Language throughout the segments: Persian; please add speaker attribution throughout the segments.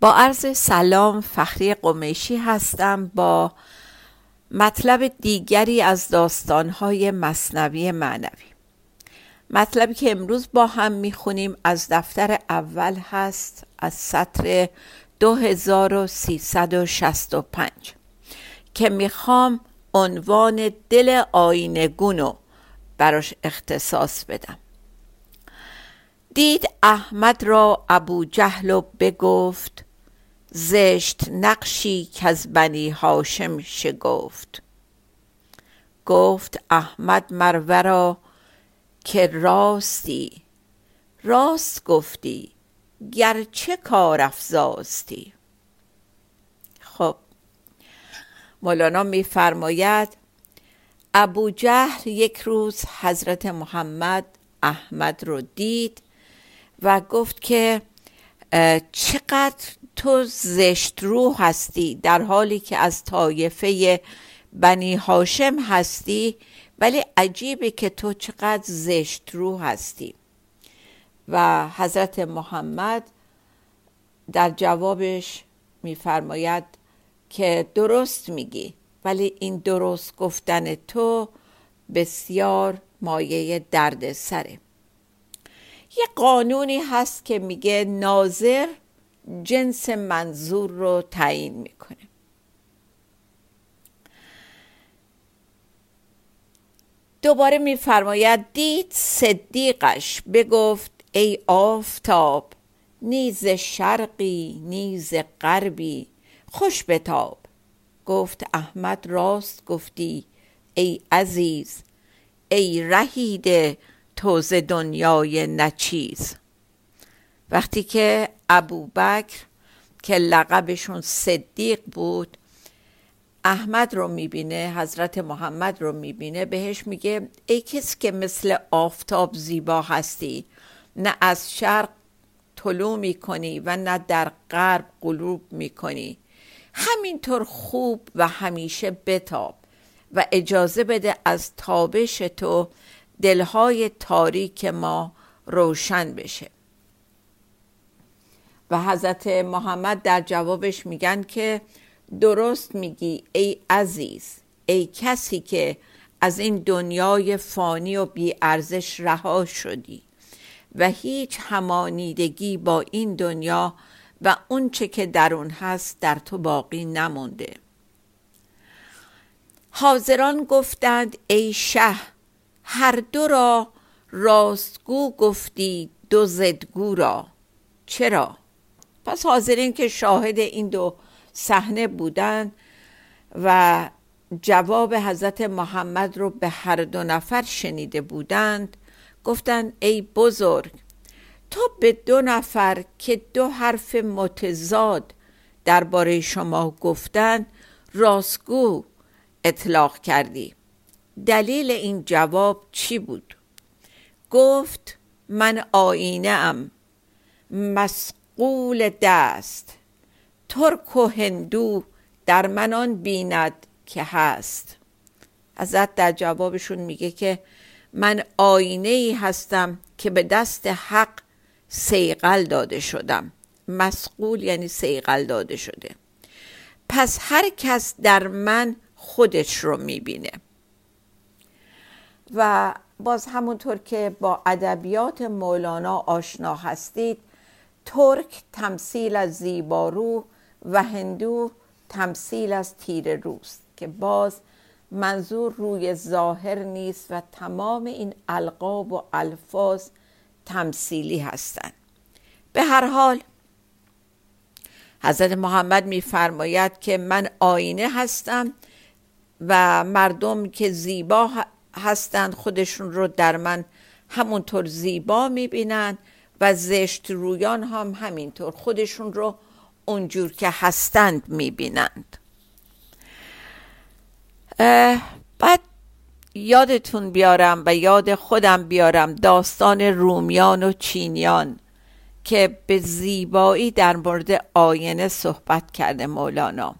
Speaker 1: با عرض سلام فخری قمیشی هستم با مطلب دیگری از داستانهای مصنوی معنوی. مطلبی که امروز با هم می‌خونیم از دفتر اول هست از سطر 2365 که می‌خوام عنوان دل آینگونو براش اختصاص بدم. دید احمد را ابو جهل و بگفت زشت نقشی که از بنی هاشم شگفت. گفت احمد مرورا که راستی. راست گفتی گرچه کار افزاستی. خب مولانا میفرماید ابو جهل یک روز حضرت محمد احمد رو دید و گفت که چقدر تو زشت رو هستی در حالی که از طایفه بنی هاشم هستی ولی عجیبه که تو چقدر زشت رو هستی. و حضرت محمد در جوابش میفرماید که درست میگی ولی این درست گفتن تو بسیار مایه درد سره. یه قانونی هست که میگه ناظر جنس منظور رو تعیین می‌کنه. دوباره میفرماید دید صدیقش بگفت ای آفتاب نیز شرقی نیز غربی خوش بتاب. گفت احمد راست گفتی ای عزیز ای رهیده توز دنیای نچیز وقتی که ابوبکر که لقبشون صدیق بود احمد رو می‌بینه حضرت محمد رو می‌بینه بهش میگه ای کسی که مثل آفتاب زیبا هستی نه از شرق طلوع می‌کنی و نه در غرب غروب می‌کنی. همینطور خوب و همیشه بتاب و اجازه بده از تابش تو دلهای تاریک ما روشن بشه. و حضرت محمد در جوابش میگن که درست میگی ای عزیز ای کسی که از این دنیای فانی و بی ارزش رها شدی و هیچ همانیدگی با این دنیا و اونچه که در اون هست در تو باقی نمونده. حاضران گفتند ای شه هر دو را راستگو گفتی دو زدگو را. چرا؟ پس حاضرین که شاهد این دو صحنه بودند و جواب حضرت محمد رو به هر دو نفر شنیده بودند گفتند ای بزرگ تو به دو نفر که دو حرف متضاد درباره شما گفتند راستگو اطلاق کردی. دلیل این جواب چی بود؟ گفت من آینه ام مسقول دست. ترک و هندو در من آن بیند که هست. ازت در جوابشون میگه که من آینه ای هستم که به دست حق سیقل داده شدم. مسقول یعنی سیقل داده شده. پس هر کس در من خودش رو می‌بینه. و باز همونطور که با ادبیات مولانا آشنا هستید ترک تمثیل از زیبارو و هندو تمثیل از تیر روست که باز منظور روی ظاهر نیست و تمام این القاب و الفاظ تمثیلی هستند. به هر حال حضرت محمد میفرماید که من آینه هستم و مردم که زیبا هستند خودشون رو در من همونطور زیبا می‌بینن و زشت رویان هم همینطور خودشون رو اونجور که هستند می‌بینند. بعد یادتون بیارم و یاد خودم بیارم داستان رومیان و چینیان که به زیبایی در مورد آینه صحبت کرده مولانا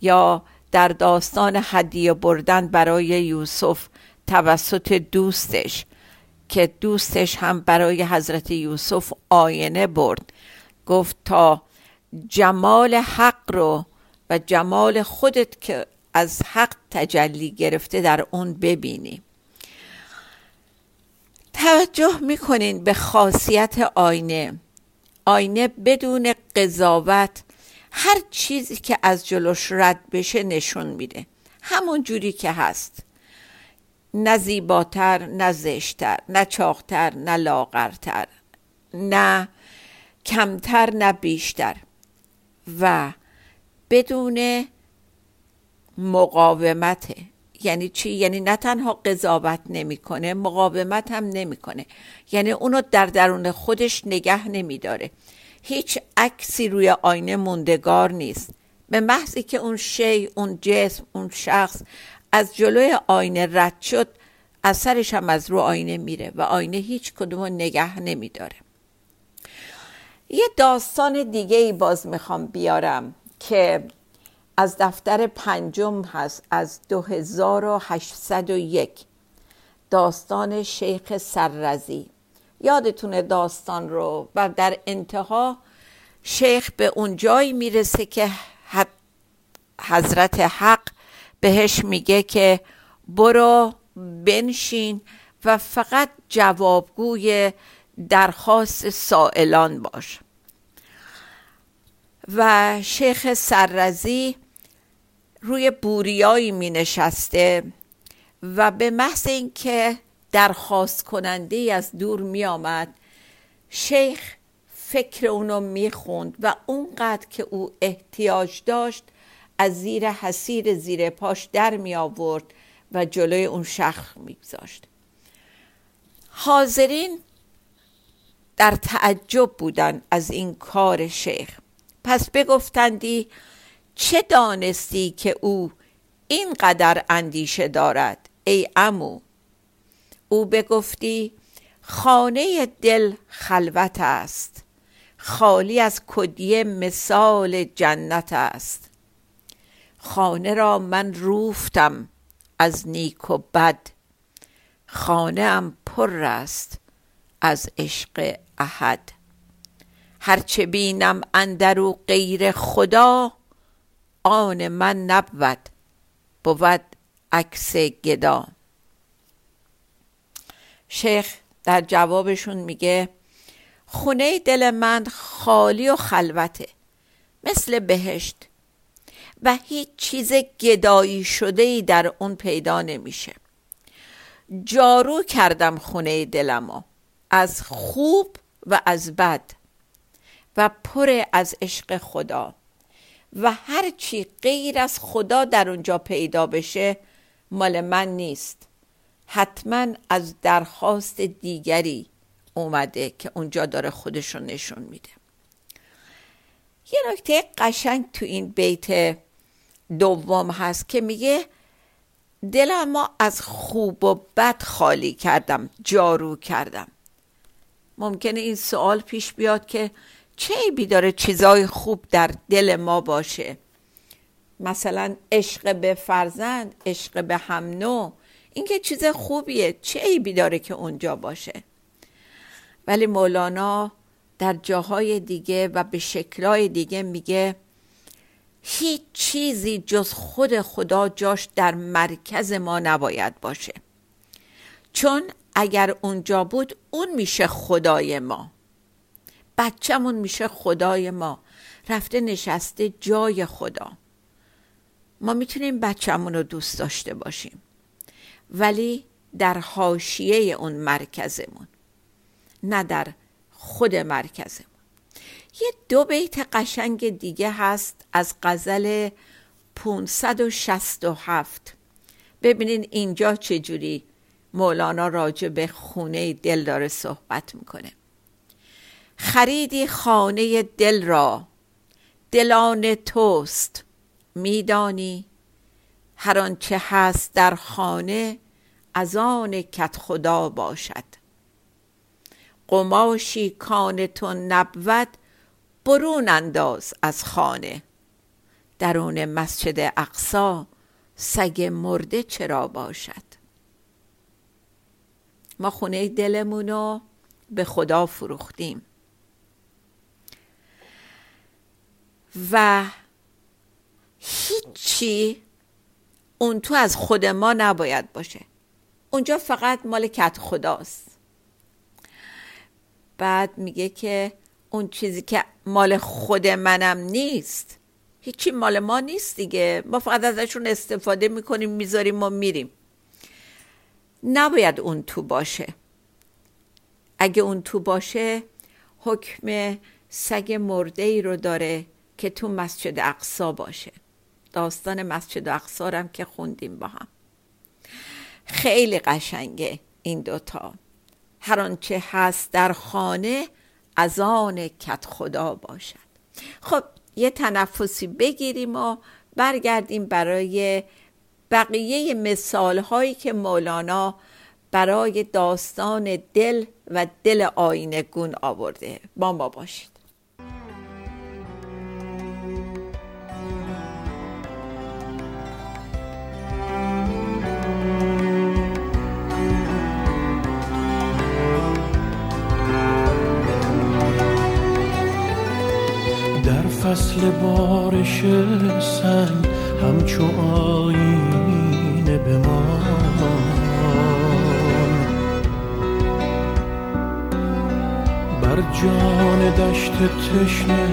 Speaker 1: یا در داستان هدیه بردن برای یوسف توسط دوستش که دوستش هم برای حضرت یوسف آینه برد. گفت تا جمال حق رو و جمال خودت که از حق تجلی گرفته در اون ببینی. توجه می‌کنین به خاصیت آینه. آینه بدون قضاوت هر چیزی که از جلوش رد بشه نشون میده. همون جوری که هست. نه زیباتر نه زشتر نه چاقتر نه لاغرتر نه کمتر نه بیشتر. و بدون مقاومته یعنی چی؟ یعنی نه تنها قضاوت نمی‌کنه مقاومت هم نمی‌کنه. یعنی اونو در درون خودش نگه نمیداره. هیچ عکسی روی آینه موندگار نیست. به محضی که اون شی اون جسم اون شخص از جلوی آینه رد شد اثرش هم از رو آینه میره و آینه هیچ کدوم رو نگه نمیداره. یه داستان دیگه ای باز می‌خوام بیارم که از دفتر پنجم هست از 2801 داستان شیخ سررزی. یادتونه داستان رو؟ و در انتها شیخ به اون جایی می‌رسه که حضرت حق بهش میگه که برو بنشین و فقط جوابگوی درخواست سائلان باش. و شیخ سررزی روی بوریایی می نشسته و به محض اینکه درخواست کننده از دور می آمد شیخ فکر اونو می خوند و اونقدر که او احتیاج داشت از زیر حسیر زیر پاش در می آورد و جلوی اون شخص می گذاشت. حاضرین در تعجب بودن از این کار شیخ. پس بگفتندی چه دانستی که او اینقدر اندیشه دارد ای امو او بگفتی خانه دل خلوت است خالی از کدیه مثال جنت است. خانه را من روفتم از نیک و بد. خانه ام پر است از عشق احد. هرچه بینم اندرو غیر خدا آن من نبود بود عکس گدا. شیخ در جوابشون میگه خونه دل من خالی و خلوته مثل بهشت. و هیچ چیز گدایی شده ای در اون پیدا نمیشه. جارو کردم خونه دلمو از خوب و از بد و پر از عشق خدا. و هر چی غیر از خدا در اونجا پیدا بشه مال من نیست. حتما از درخواست دیگری اومده که اونجا داره خودشون نشون میده. یه نکته قشنگ تو این بیت دوم هست که میگه دلم ما از خوب و بد خالی کردم جارو کردم. ممکنه این سوال پیش بیاد که چه عیبی داره چیزای خوب در دل ما باشه؟ مثلا عشق به فرزند عشق به هم نوع این که چیز خوبیه چه عیبی داره که اونجا باشه؟ ولی مولانا در جاهای دیگه و به شکلهای دیگه میگه هیچ چیزی جز خود خدا جاش در مرکز ما نباید باشه. چون اگر اونجا بود اون میشه خدای ما. بچهمون میشه خدای ما. رفته نشسته جای خدا. ما می‌تونیم بچهمون رو دوست داشته باشیم. ولی در حاشیه اون مرکزمون نه در خود مرکزمون. یه دو بیت قشنگ دیگه هست از غزل 567 ببینین اینجا چجوری مولانا راجع به خونه دل داره صحبت می‌کنه. خریدی خانه دل را دلان توست میدانی هر آنچه هست در خانه از آن کت خدا باشد. قماشی کان تو نبود برون انداز از خانه. درون مسجد اقصا سگ مرده چرا باشد؟ ما خونه دلمونو به خدا فروختیم. و هیچی اون تو از خود ما نباید باشه. اونجا فقط مال کت خداست. بعد میگه که اون چیزی که مال خود منم نیست. هیچی مال ما نیست دیگه. ما فقط ازشون استفاده می‌کنیم می‌ذاریم و میریم. نباید اون تو باشه. اگه اون تو باشه حکم سگ مرده ای رو داره که تو مسجد اقصا باشه. داستان مسجد اقصا هم که خوندیم با هم. خیلی قشنگه این دوتا. هر آنچه هست در خانه از آن کت خدا باشد. خب یه تنفسی بگیریم و برگردیم برای بقیه مثال هایی که مولانا برای داستان دل و دل آینه گون آورده. با ما باشید.
Speaker 2: فصل بارش سنگ همچو آینه به ما. بر جان دشت تشنه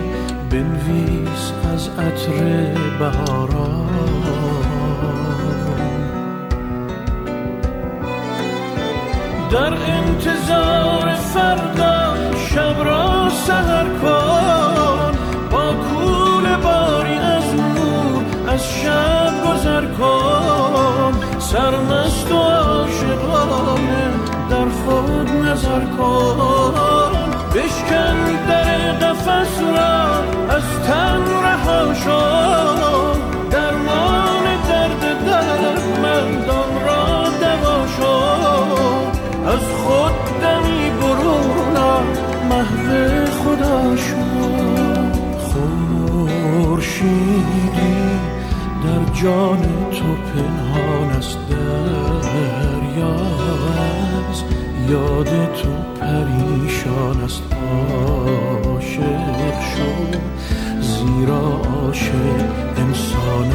Speaker 2: بنویس از عطر بهاران. در انتظار فردا شب را سهر کن. از شب گذر کن سرمست و عاشقانه در خود نظر کن. بشکن در قفس را از تن رها شو. جان تو پنهان است دریا از یاد تو پریشان است عاشق شو. زیرا عاشق انسان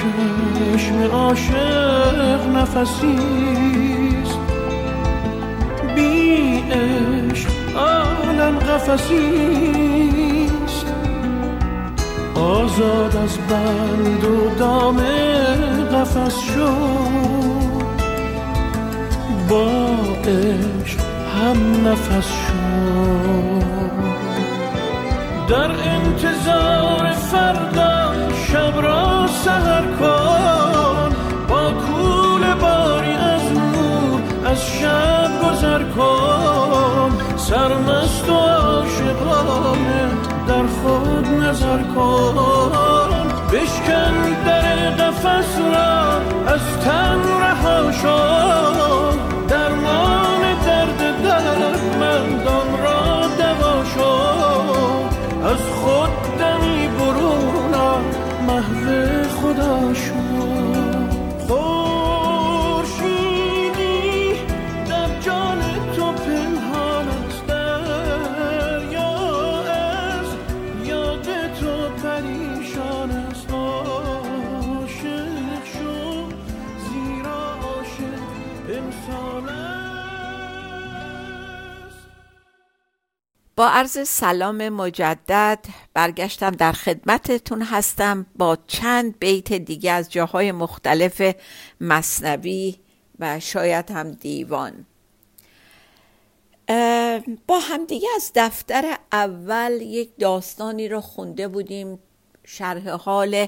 Speaker 2: چشم عاشق نفسیست بی عشق عالم قفسیست آزاد از بند و دام قفس شو با عشق هم نفس شو در انتظار را سهر کن با کول باری از نور از شب گذر کن. سرمست و عاشقانه در خود نظر کن. بشکن در قفس را از تن رها شو.
Speaker 1: با عرض سلام مجدد برگشتم در خدمتتون هستم با چند بیت دیگه از جاهای مختلف مصنوی و شاید هم دیوان. با همدیگه از دفتر اول یک داستانی رو خونده بودیم شرح حال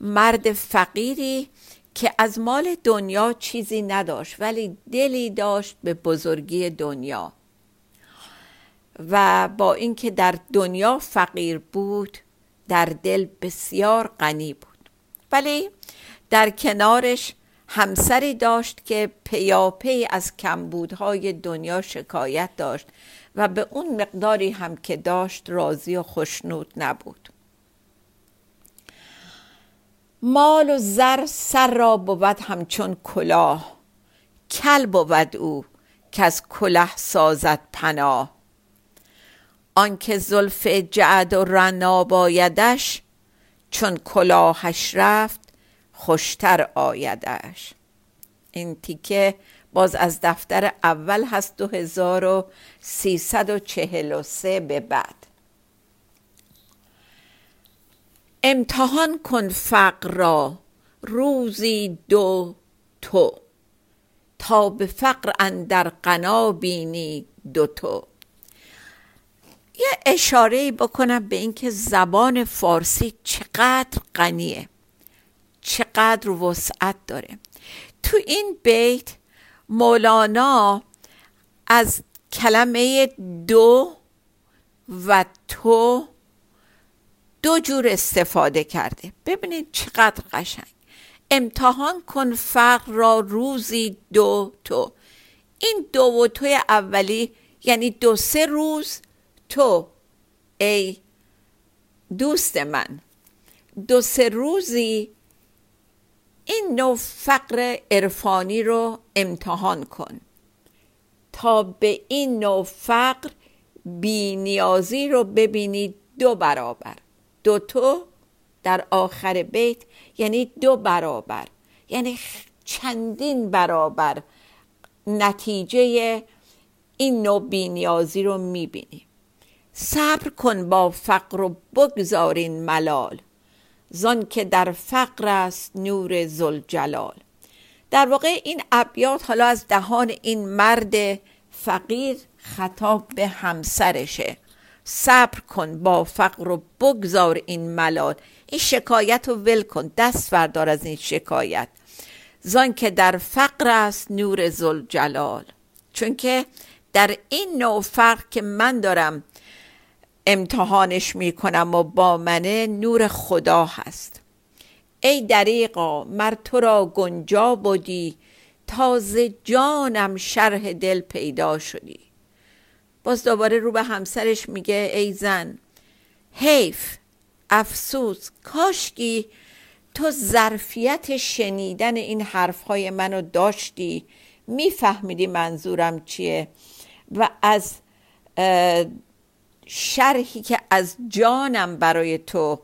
Speaker 1: مرد فقیری که از مال دنیا چیزی نداشت ولی دلی داشت به بزرگی دنیا. و با اینکه در دنیا فقیر بود در دل بسیار غنی بود. ولی در کنارش همسری داشت که پیاپی از کمبودهای دنیا شکایت داشت و به اون مقداری هم که داشت راضی و خشنود نبود. مال و زر سر را بود همچون کلاه کل بود او که از کله سازد پناه. آنکه زلف جعد و رنا بایدش چون کلاهش رفت خوشتر آیدش. این تیکه باز از دفتر اول هست 2343 به بعد. امتحان کن فقر را روزی دو تو. تا به فقر اندر قنا بینی دو تو. یه اشاره بکنم به اینکه زبان فارسی چقدر غنیه. چقدر وسعت داره. تو این بیت مولانا از کلمه دو و تو دو جور استفاده کرده. ببینید چقدر قشنگ. امتحان کن فقر را روزی دو تو. این دو و توی اولی یعنی دو سه روز تو ای دوست من دو سه روزی این نوع فقر عرفانی رو امتحان کن تا به این نوع فقر بینیازی رو ببینید دو برابر. دو تو در آخر بیت یعنی دو برابر یعنی چندین برابر نتیجه این نوع بینیازی رو می‌بینیم صبر کن با فقر و بگذارین ملال زان که در فقر است نور زلجلال در واقع این ابیات حالا از دهان این مرد فقیر خطاب به همسرشه. صبر کن با فقر و بگذار این ملال. این شکایت رو ول کن دست بردار از این شکایت. زان که در فقر است نور زلجلال چون که در این نوع فقر که من دارم امتحانش می‌کنم و با منه نور خدا هست. ای دریقا مر تو را گنجا بودی تازه جانم شرح دل پیدا شدی. باز دوباره رو به همسرش میگه ای زن حیف افسوس کاشکی تو ظرفیت شنیدن این حرفهای منو داشتی. میفهمیدی منظورم چیه؟ و از شرحی که از جانم برای تو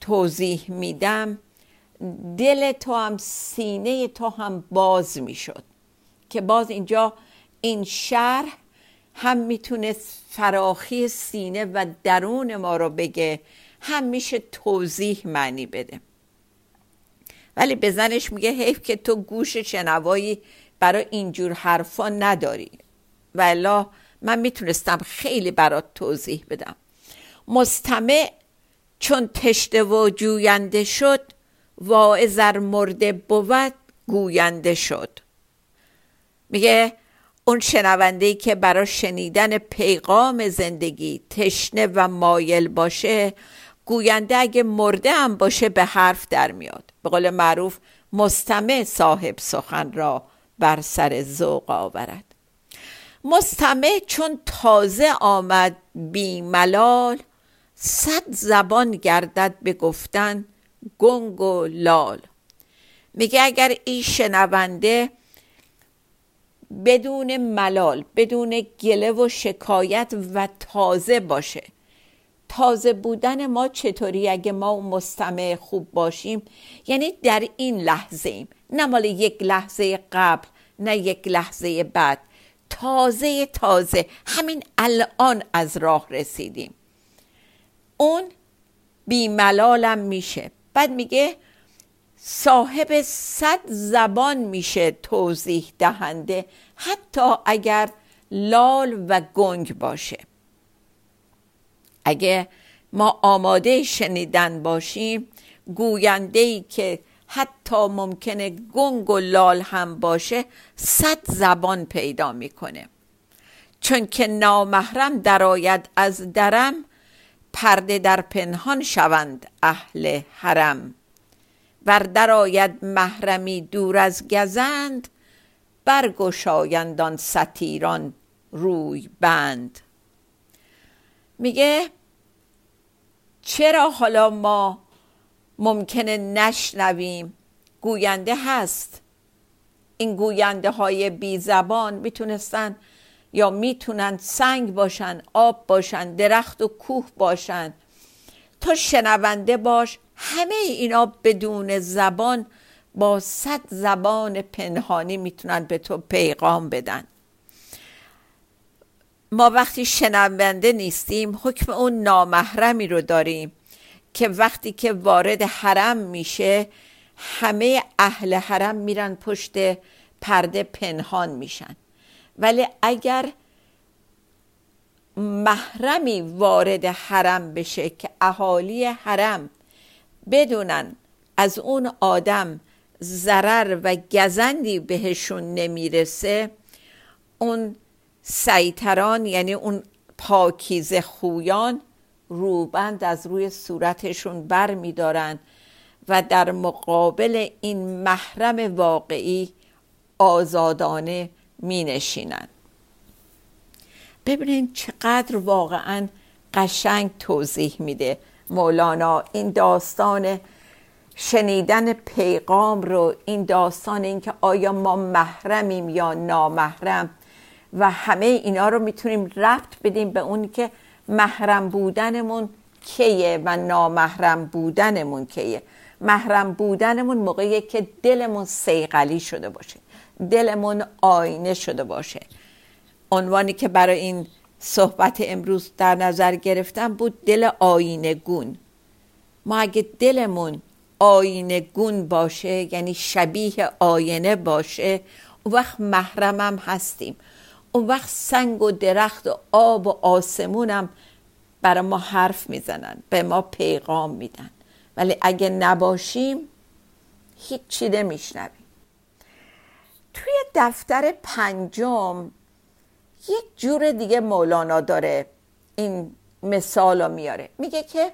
Speaker 1: توضیح میدم دل تو هم سینه تو هم باز می‌شد که باز اینجا این شرح هم می‌تونه فراخی سینه و درون ما رو بگه هم میشه توضیح معنی بده. ولی به زنش میگه حیف که تو گوش شنوایی برای اینجور حرفا نداری. و من می‌تونستم خیلی برات توضیح بدم. مستمع چون تشته و جوینده شد واعظر مرده بود گوینده شد. میگه اون شنونده که برای شنیدن پیغام زندگی تشنه و مایل باشه گوینده اگه مرده هم باشه به حرف در میاد. به قول معروف مستمع صاحب سخن را بر سر ذوق آورد. مستمع چون تازه آمد بی ملال صد زبان گردد به گفتن گنگ و لال. میگه اگر این شنونده بدون ملال بدون گله و شکایت و تازه باشه تازه بودن ما چطوری اگه ما مستمع خوب باشیم؟ یعنی در این لحظه ایم نه مال یک لحظه قبل نه یک لحظه بعد. تازه تازه. همین الان از راه رسیدیم. اون بیملالم میشه. بعد میگه صاحب صد زبان میشه توضیح دهنده حتی اگر لال و گنگ باشه. اگه ما آماده شنیدن باشیم گوینده ای که حتی ممکنه گنگ و لال هم باشه صد زبان پیدا می‌کنه. چون که نامحرم درآید از درم پرده در پنهان شوند اهل حرم. ور درآید محرمی دور از گزند برگشایندان ستیران روی بند. میگه چرا حالا ما ممکنه نشنویم. گوینده هست. این گوینده های بی زبان می‌تونستن یا می‌تونن سنگ باشن آب باشن درخت و کوه باشن. تو شنونده باش. همه اینا بدون زبان با صد زبان پنهانی می‌تونن به تو پیغام بدن. ما وقتی شنونده نیستیم حکم اون نامحرمی رو داریم. که وقتی که وارد حرم میشه همه اهل حرم میرن پشت پرده پنهان میشن. ولی اگر محرمی وارد حرم بشه که اهالی حرم بدونن از اون آدم ضرر و گزندی بهشون نمی‌رسه اون سیتران یعنی اون پاکیز خویان روبند از روی صورتشون بر میدارن و در مقابل این محرم واقعی آزادانه می نشینن. ببینید چقدر واقعا قشنگ توضیح میده مولانا این داستان شنیدن پیغام رو این داستان اینکه آیا ما محرمیم یا نامحرم و همه اینا رو می‌تونیم ربط بدیم به اون که محرم بودنمون کیه و نامحرم بودنمون کیه؟ محرم بودنمون موقعی که دلمون سیقلی شده باشه. دلمون آینه شده باشه. عنوانی که برای این صحبت امروز در نظر گرفتم بود دل آینه گون ما اگه دلمون آینه گون باشه یعنی شبیه آینه باشه وقت محرمم هستیم. اون وقت سنگ و درخت و آب و آسمونم برای ما حرف می‌زنن به ما پیغام میدن. ولی اگه نباشیم هیچی نمیشنویم. توی دفتر پنجم یک جور دیگه مولانا داره این مثال رو میاره. میگه که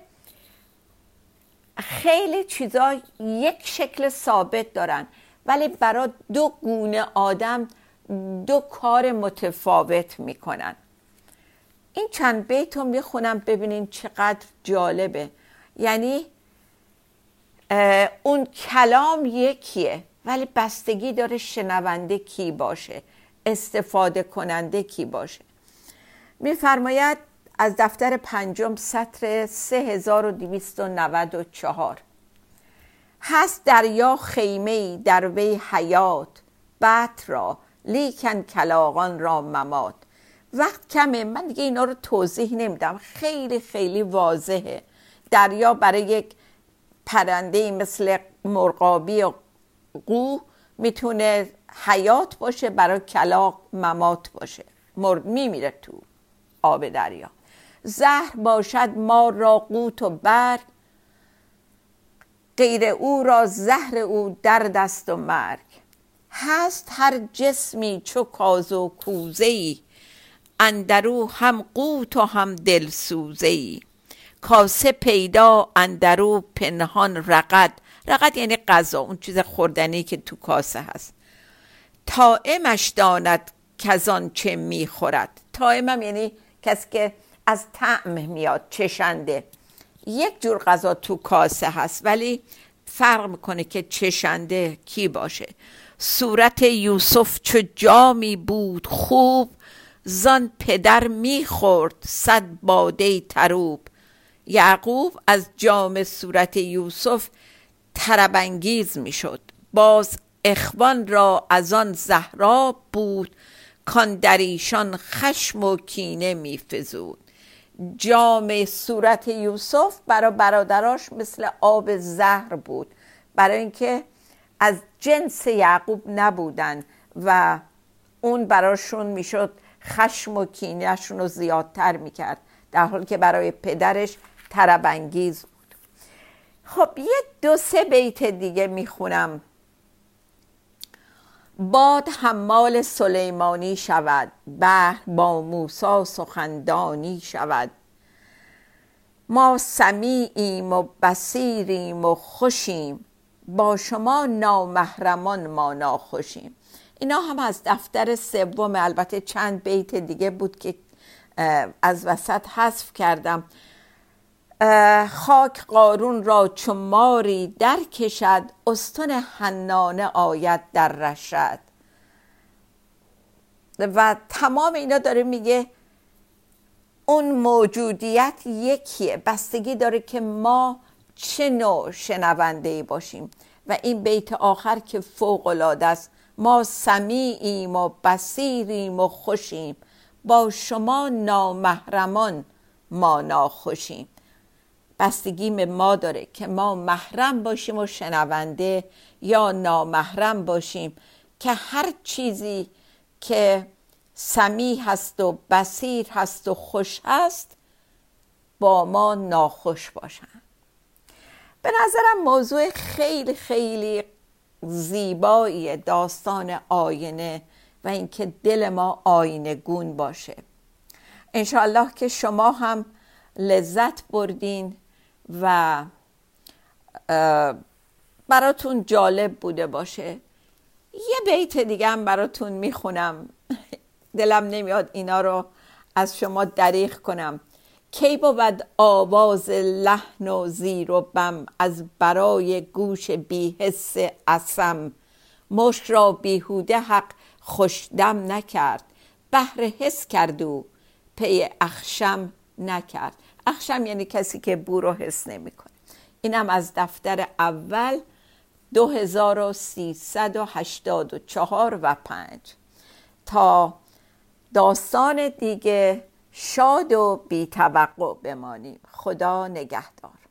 Speaker 1: خیلی چیزا یک شکل ثابت دارن ولی برای دو گونه آدم دو کار متفاوت می‌کنن. این چند بیت رو می‌خونم ببینین چقدر جالبه. یعنی اون کلام یکیه ولی بستگی داره شنونده کی باشه استفاده کننده کی باشه. میفرماید از دفتر پنجم سطر 3294 هست دریا خیمه در وی حیات بط را لیکن کلاغان را ممات. وقت کمه من دیگه اینا رو توضیح نمیدم. خیلی خیلی واضحه. دریا برای یک پرنده مثل مرغابی و قو می‌تونه حیات باشه برای کلاق ممات باشه. مرد میمیره تو آب دریا. زهر باشد ما را قوت و بر غیر او را زهر او در دست و مرگ. هست هر جسمی چو کاز و کوزه ای اندرو هم قوت و هم دلسوزه ای کاسه پیدا اندرو پنهان رقد. رقد یعنی غذا اون چیز خوردنی که تو کاسه هست. تائمش داند کزان چه می‌خورد. تائمم یعنی کسی که از طعم میاد چشنده. یک جور غذا تو کاسه هست ولی فرق می‌کنه که چشنده کی باشه. صورت یوسف چو جامی بود خوب زان پدر می‌خورد صد باده تروب. یعقوب از جام صورت یوسف طربانگیز می‌شد باز اخوان را از آن زهرا بود کان در ایشان خشم و کینه میفزود جام صورت یوسف برای برادراش مثل آب زهر بود. برای اینکه از جنس یعقوب نبودن و اون براشون می‌شد خشم و کینهشون رو زیادتر می‌کرد در حالی که برای پدرش تربنگیز بود. خب یه دو سه بیت دیگه می‌خونم. باد حمال سلیمانی شود بحر با موسا سخندانی شود. ما سمیعیم و بسیریم و خوشیم با شما نامحرمان ما ناخوشیم. اینا هم از دفتر سوم البته چند بیت دیگه بود که از وسط حذف کردم. خاک قارون را چو ماری در کشد استن حنانه آید در رشد. و تمام اینا داره میگه اون موجودیت یکیه. بستگی داره که ما چه نوع شنونده باشیم و این بیت آخر که فوق العاده است. ما سمیعیم و بسیریم و خوشیم. با شما نامحرمان ما ناخوشیم. بستگی به ما داره که ما محرم باشیم و شنونده یا نامحرم باشیم که هر چیزی که سمی هست و بسیر هست و خوش هست با ما ناخوش باشن. به نظرم موضوع خیلی خیلی زیبایی داستان آینه و اینکه دل ما آینه گون باشه. انشاءالله که شما هم لذت بردین و براتون جالب بوده باشه. یه بیت دیگه هم براتون می‌خونم. دلم نمیاد اینا رو از شما دریغ کنم. کی بود آواز لحن و زیر و بم از برای گوش بیحس اسم مشک را بیهوده حق خوشدم نکرد بهر حس کرد و پی اخشم نکرد. اخشم یعنی کسی که بو رو حس نمی‌کنه. اینم از دفتر اول 2384 و 5 تا داستان دیگه شاد و بیتوقع بمانیم. خدا نگهدار.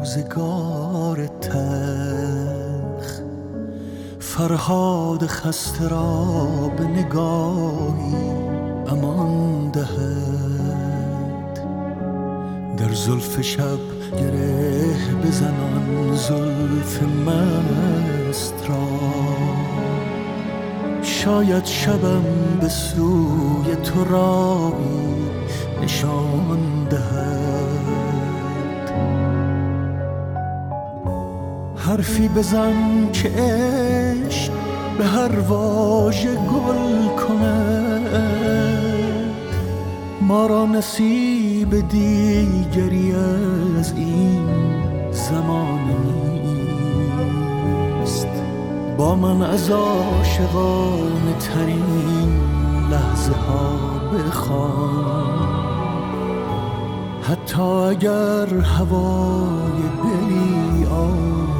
Speaker 3: روزگار تخ فرهاد خسته را به نگاهی امان دهد. در زلف شب گره بزنان زلف مست را. شاید شبم به سوی تو راهی نشان دهد. حرفی بزن که به هر واژه گل کند ما را نصیب دیگری از این زمان نیست. با من از عاشقانه ترین لحظه ها بخوان. حتی اگر هوای دلی